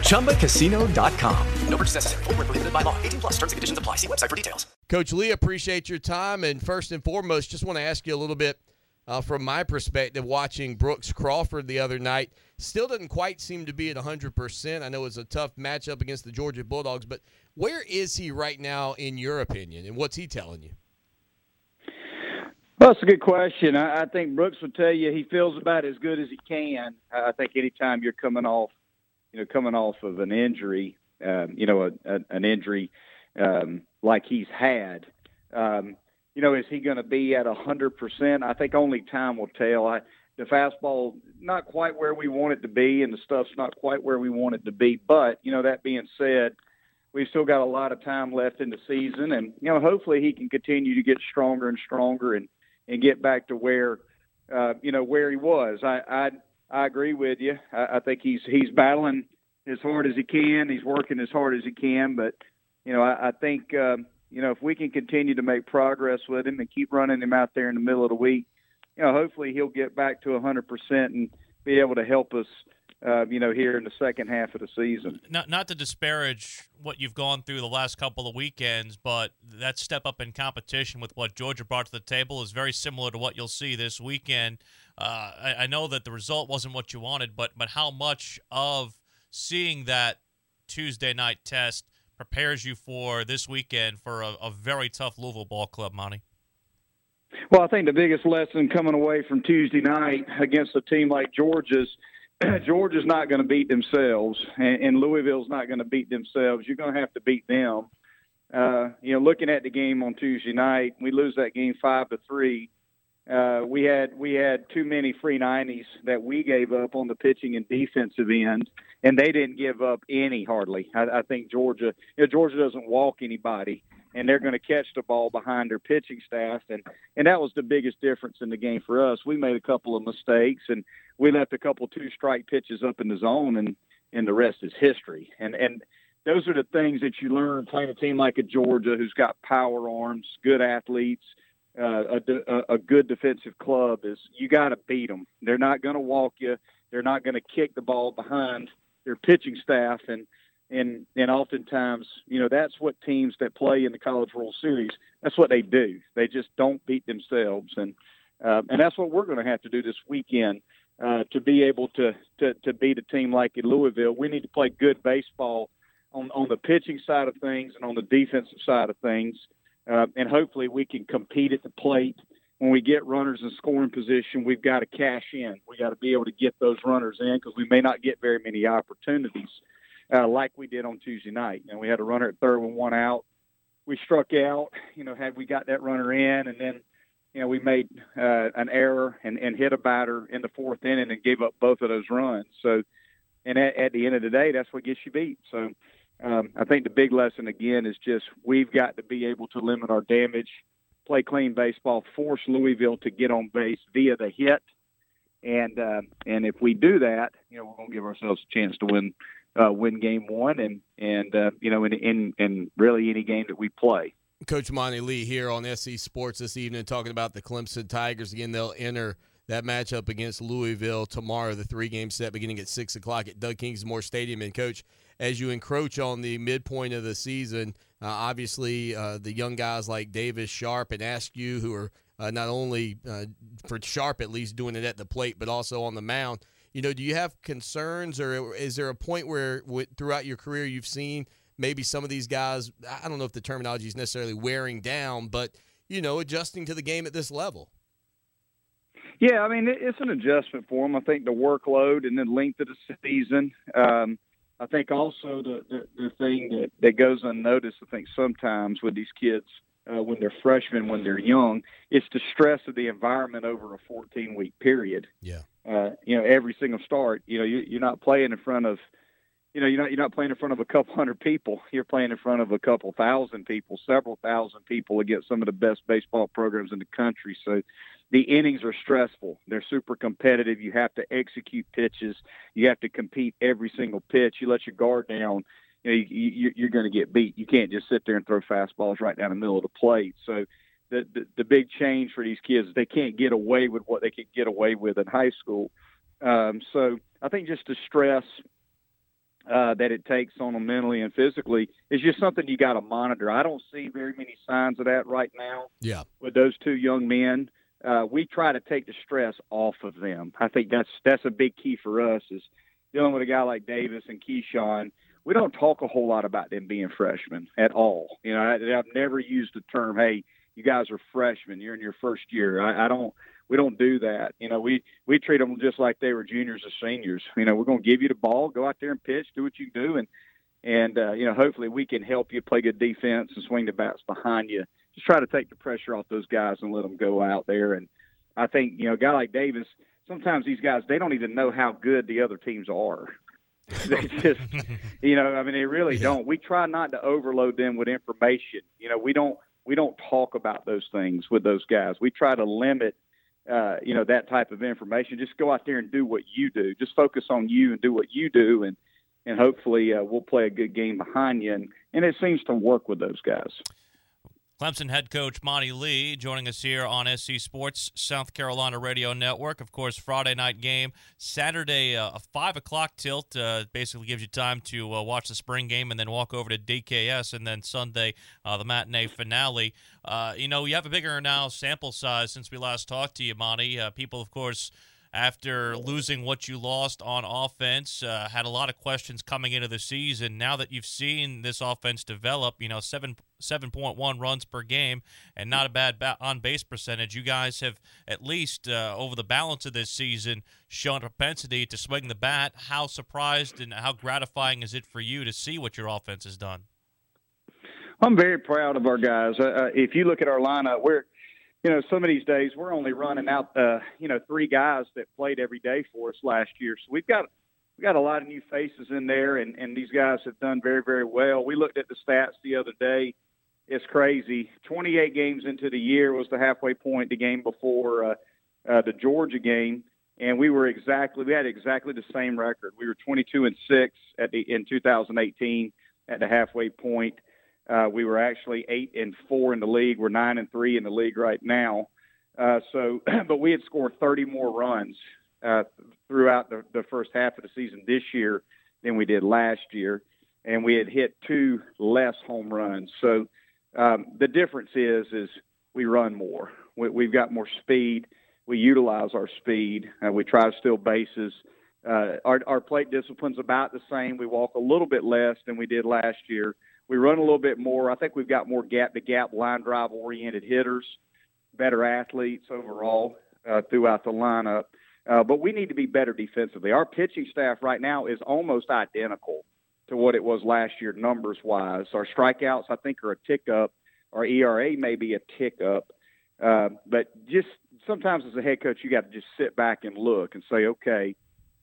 ChumbaCasino.com. No purchase necessary. Full prohibited by law. 18 plus terms and conditions apply. See website for details. Coach Lee, appreciate your time. And first and foremost, just want to ask you a little bit uh, from my perspective watching Brooks Crawford the other night. Still doesn't quite seem to be at 100%. I know it's a tough matchup against the Georgia Bulldogs, but where is he right now, in your opinion, and what's he telling you? Well, that's a good question. I, I think Brooks would tell you he feels about as good as he can. I think anytime you're coming off, you know, coming off of an injury, um, you know, a, a, an injury um, like he's had, um, you know, is he going to be at a hundred percent? I think only time will tell. I, the fastball not quite where we want it to be, and the stuff's not quite where we want it to be. But you know, that being said, we've still got a lot of time left in the season, and you know, hopefully he can continue to get stronger and stronger and and get back to where uh, you know where he was. I I, I agree with you. I, I think he's he's battling as hard as he can. He's working as hard as he can, but you know, I, I think. Um, you know, if we can continue to make progress with him and keep running him out there in the middle of the week, you know, hopefully he'll get back to 100% and be able to help us, uh, you know, here in the second half of the season. Not, not to disparage what you've gone through the last couple of weekends, but that step up in competition with what Georgia brought to the table is very similar to what you'll see this weekend. Uh, I, I know that the result wasn't what you wanted, but but how much of seeing that Tuesday night test prepares you for this weekend for a, a very tough Louisville ball club, Monty? Well, I think the biggest lesson coming away from Tuesday night against a team like Georgia's, Georgia's not going to beat themselves, and, and Louisville's not going to beat themselves. You're going to have to beat them. Uh, you know, looking at the game on Tuesday night, we lose that game five to three. Uh, we had we had too many free nineties that we gave up on the pitching and defensive end, and they didn't give up any hardly. I, I think Georgia, you know, Georgia doesn't walk anybody, and they're going to catch the ball behind their pitching staff, and and that was the biggest difference in the game for us. We made a couple of mistakes, and we left a couple two strike pitches up in the zone, and and the rest is history. And and those are the things that you learn playing a team like a Georgia who's got power arms, good athletes uh, a, a good defensive club is you got to beat them. They're not going to walk you. They're not going to kick the ball behind their pitching staff, and and and oftentimes, you know, that's what teams that play in the College World Series. That's what they do. They just don't beat themselves, and uh, and that's what we're going to have to do this weekend uh, to be able to, to to beat a team like Louisville. We need to play good baseball on on the pitching side of things and on the defensive side of things uh, and hopefully we can compete at the plate. When we get runners in scoring position, we've got to cash in. We got to be able to get those runners in because we may not get very many opportunities uh, like we did on Tuesday night. And we had a runner at third with one out. We struck out. You know, had we got that runner in, and then you know we made uh, an error and, and hit a batter in the fourth inning and gave up both of those runs. So, and at, at the end of the day, that's what gets you beat. So um, I think the big lesson again is just we've got to be able to limit our damage, play clean baseball, force Louisville to get on base via the hit, and uh, and if we do that, you know we're going to give ourselves a chance to win uh, win game one and and uh, you know in, in in really any game that we play. Coach Monty Lee here on SC Sports this evening talking about the Clemson Tigers again. They'll enter that matchup against Louisville tomorrow, the three game set beginning at six o'clock at Doug Kingsmore Stadium. And coach, as you encroach on the midpoint of the season. Uh, obviously, uh, the young guys like Davis Sharpe and Askew, who are uh, not only uh, for Sharpe at least doing it at the plate, but also on the mound. You know, do you have concerns, or is there a point where throughout your career you've seen maybe some of these guys? I don't know if the terminology is necessarily wearing down, but you know, adjusting to the game at this level. Yeah, I mean it's an adjustment for them. I think the workload and the length of the season. Um, I think also the, the, the thing that, that goes unnoticed, I think sometimes with these kids uh, when they're freshmen, when they're young, it's the stress of the environment over a 14 week period. Yeah. Uh, you know, every single start, you know, you, you're not playing in front of, you know, you're not you're not playing in front of a couple hundred people. You're playing in front of a couple thousand people, several thousand people against some of the best baseball programs in the country. So the innings are stressful. They're super competitive. You have to execute pitches. You have to compete every single pitch. You let your guard down, you know, you, you, are going to get beat. You can't just sit there and throw fastballs right down the middle of the plate. So the, the, the big change for these kids they can't get away with what they could get away with in high school. Um, so I think just the stress uh, that it takes on them mentally and physically is just something you got to monitor. I don't see very many signs of that right now. Yeah. With those two young men, uh, we try to take the stress off of them. I think that's that's a big key for us is dealing with a guy like Davis and Keyshawn. We don't talk a whole lot about them being freshmen at all. You know, I, I've never used the term, "Hey, you guys are freshmen. You're in your first year." I, I don't. We don't do that. You know, we we treat them just like they were juniors or seniors. You know, we're going to give you the ball, go out there and pitch, do what you do, and and uh, you know, hopefully we can help you play good defense and swing the bats behind you just try to take the pressure off those guys and let them go out there. And I think you know, a guy like Davis, sometimes these guys they don't even know how good the other teams are. they just, you know, I mean, they really yeah. don't. We try not to overload them with information. You know, we don't we don't talk about those things with those guys. We try to limit, uh, you know, that type of information. Just go out there and do what you do. Just focus on you and do what you do, and and hopefully uh, we'll play a good game behind you. And and it seems to work with those guys. Clemson head coach Monty Lee joining us here on SC Sports South Carolina Radio Network. Of course, Friday night game, Saturday uh, a five o'clock tilt. Uh, basically gives you time to uh, watch the spring game and then walk over to DKS, and then Sunday uh, the matinee finale. Uh, you know, you have a bigger now sample size since we last talked to you, Monty. Uh, people, of course after losing what you lost on offense. Uh, had a lot of questions coming into the season. Now that you've seen this offense develop, you know, seven seven point one runs per game and not a bad ba- on base percentage. You guys have at least uh, over the balance of this season shown a propensity to swing the bat. How surprised and how gratifying is it for you to see what your offense has done? I'm very proud of our guys. Uh, uh if you look at our lineup, we're you know, some of these days we're only running out, uh, you know, three guys that played every day for us last year. So we've got we got a lot of new faces in there, and and these guys have done very very well. We looked at the stats the other day. It's crazy. 28 games into the year was the halfway point. The game before uh, uh, the Georgia game, and we were exactly we had exactly the same record. We were 22 and six at the in 2018 at the halfway point. Uh, we were actually eight and four in the league. We're nine and three in the league right now. Uh, so, but we had scored 30 more runs uh, throughout the, the first half of the season this year than we did last year, and we had hit two less home runs. So, um, the difference is is we run more. We, we've got more speed. We utilize our speed. Uh, we try to steal bases. Uh, our, our plate discipline's about the same. We walk a little bit less than we did last year we run a little bit more. I think we've got more gap to gap line drive oriented hitters, better athletes overall uh, throughout the lineup. Uh, but we need to be better defensively. Our pitching staff right now is almost identical to what it was last year, numbers wise. Our strikeouts, I think, are a tick up. Our ERA may be a tick up. Uh, but just sometimes as a head coach, you got to just sit back and look and say, okay,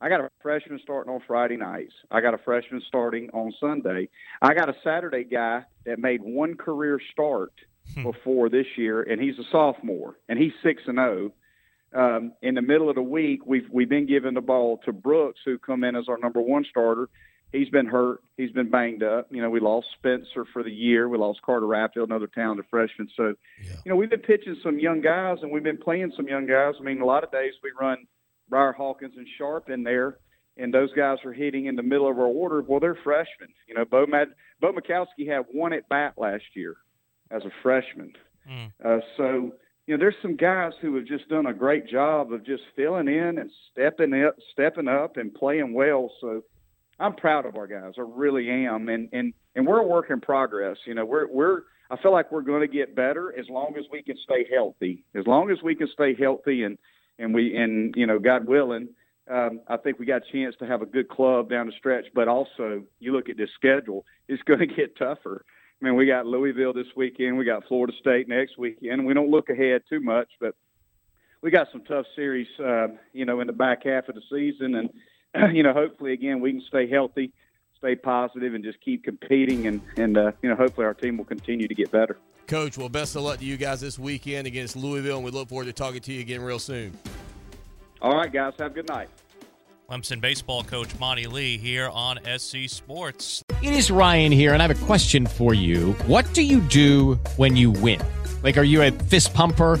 I got a freshman starting on Friday nights. I got a freshman starting on Sunday. I got a Saturday guy that made one career start hmm. before this year, and he's a sophomore, and he's six and zero. Oh. Um, in the middle of the week, we've we've been giving the ball to Brooks, who come in as our number one starter. He's been hurt. He's been banged up. You know, we lost Spencer for the year. We lost Carter Raffield, another talented freshman. So, yeah. you know, we've been pitching some young guys, and we've been playing some young guys. I mean, a lot of days we run Bryar Hawkins and Sharpe in there, and those guys are hitting in the middle of our order. Well, they're freshmen. You know, Bo, Mad- Bo Majkowski had one at bat last year as a freshman. Mm. Uh, so, you know, there's some guys who have just done a great job of just filling in and stepping up, stepping up and playing well. So, I'm proud of our guys. I really am, and and and we're a work in progress. You know, we're we're. I feel like we're going to get better as long as we can stay healthy. As long as we can stay healthy and and we and you know God willing, um, I think we got a chance to have a good club down the stretch. But also, you look at this schedule; it's going to get tougher. I mean, we got Louisville this weekend, we got Florida State next weekend. We don't look ahead too much, but we got some tough series, uh, you know, in the back half of the season, and you know, hopefully, again, we can stay healthy. stay positive and just keep competing, and and uh, you know hopefully our team will continue to get better. Coach, well, best of luck to you guys this weekend against Louisville, and we look forward to talking to you again real soon. All right, guys, have a good night. Clemson baseball coach Monty Lee here on SC Sports. It is Ryan here, and I have a question for you. What do you do when you win? Like, are you a fist pumper?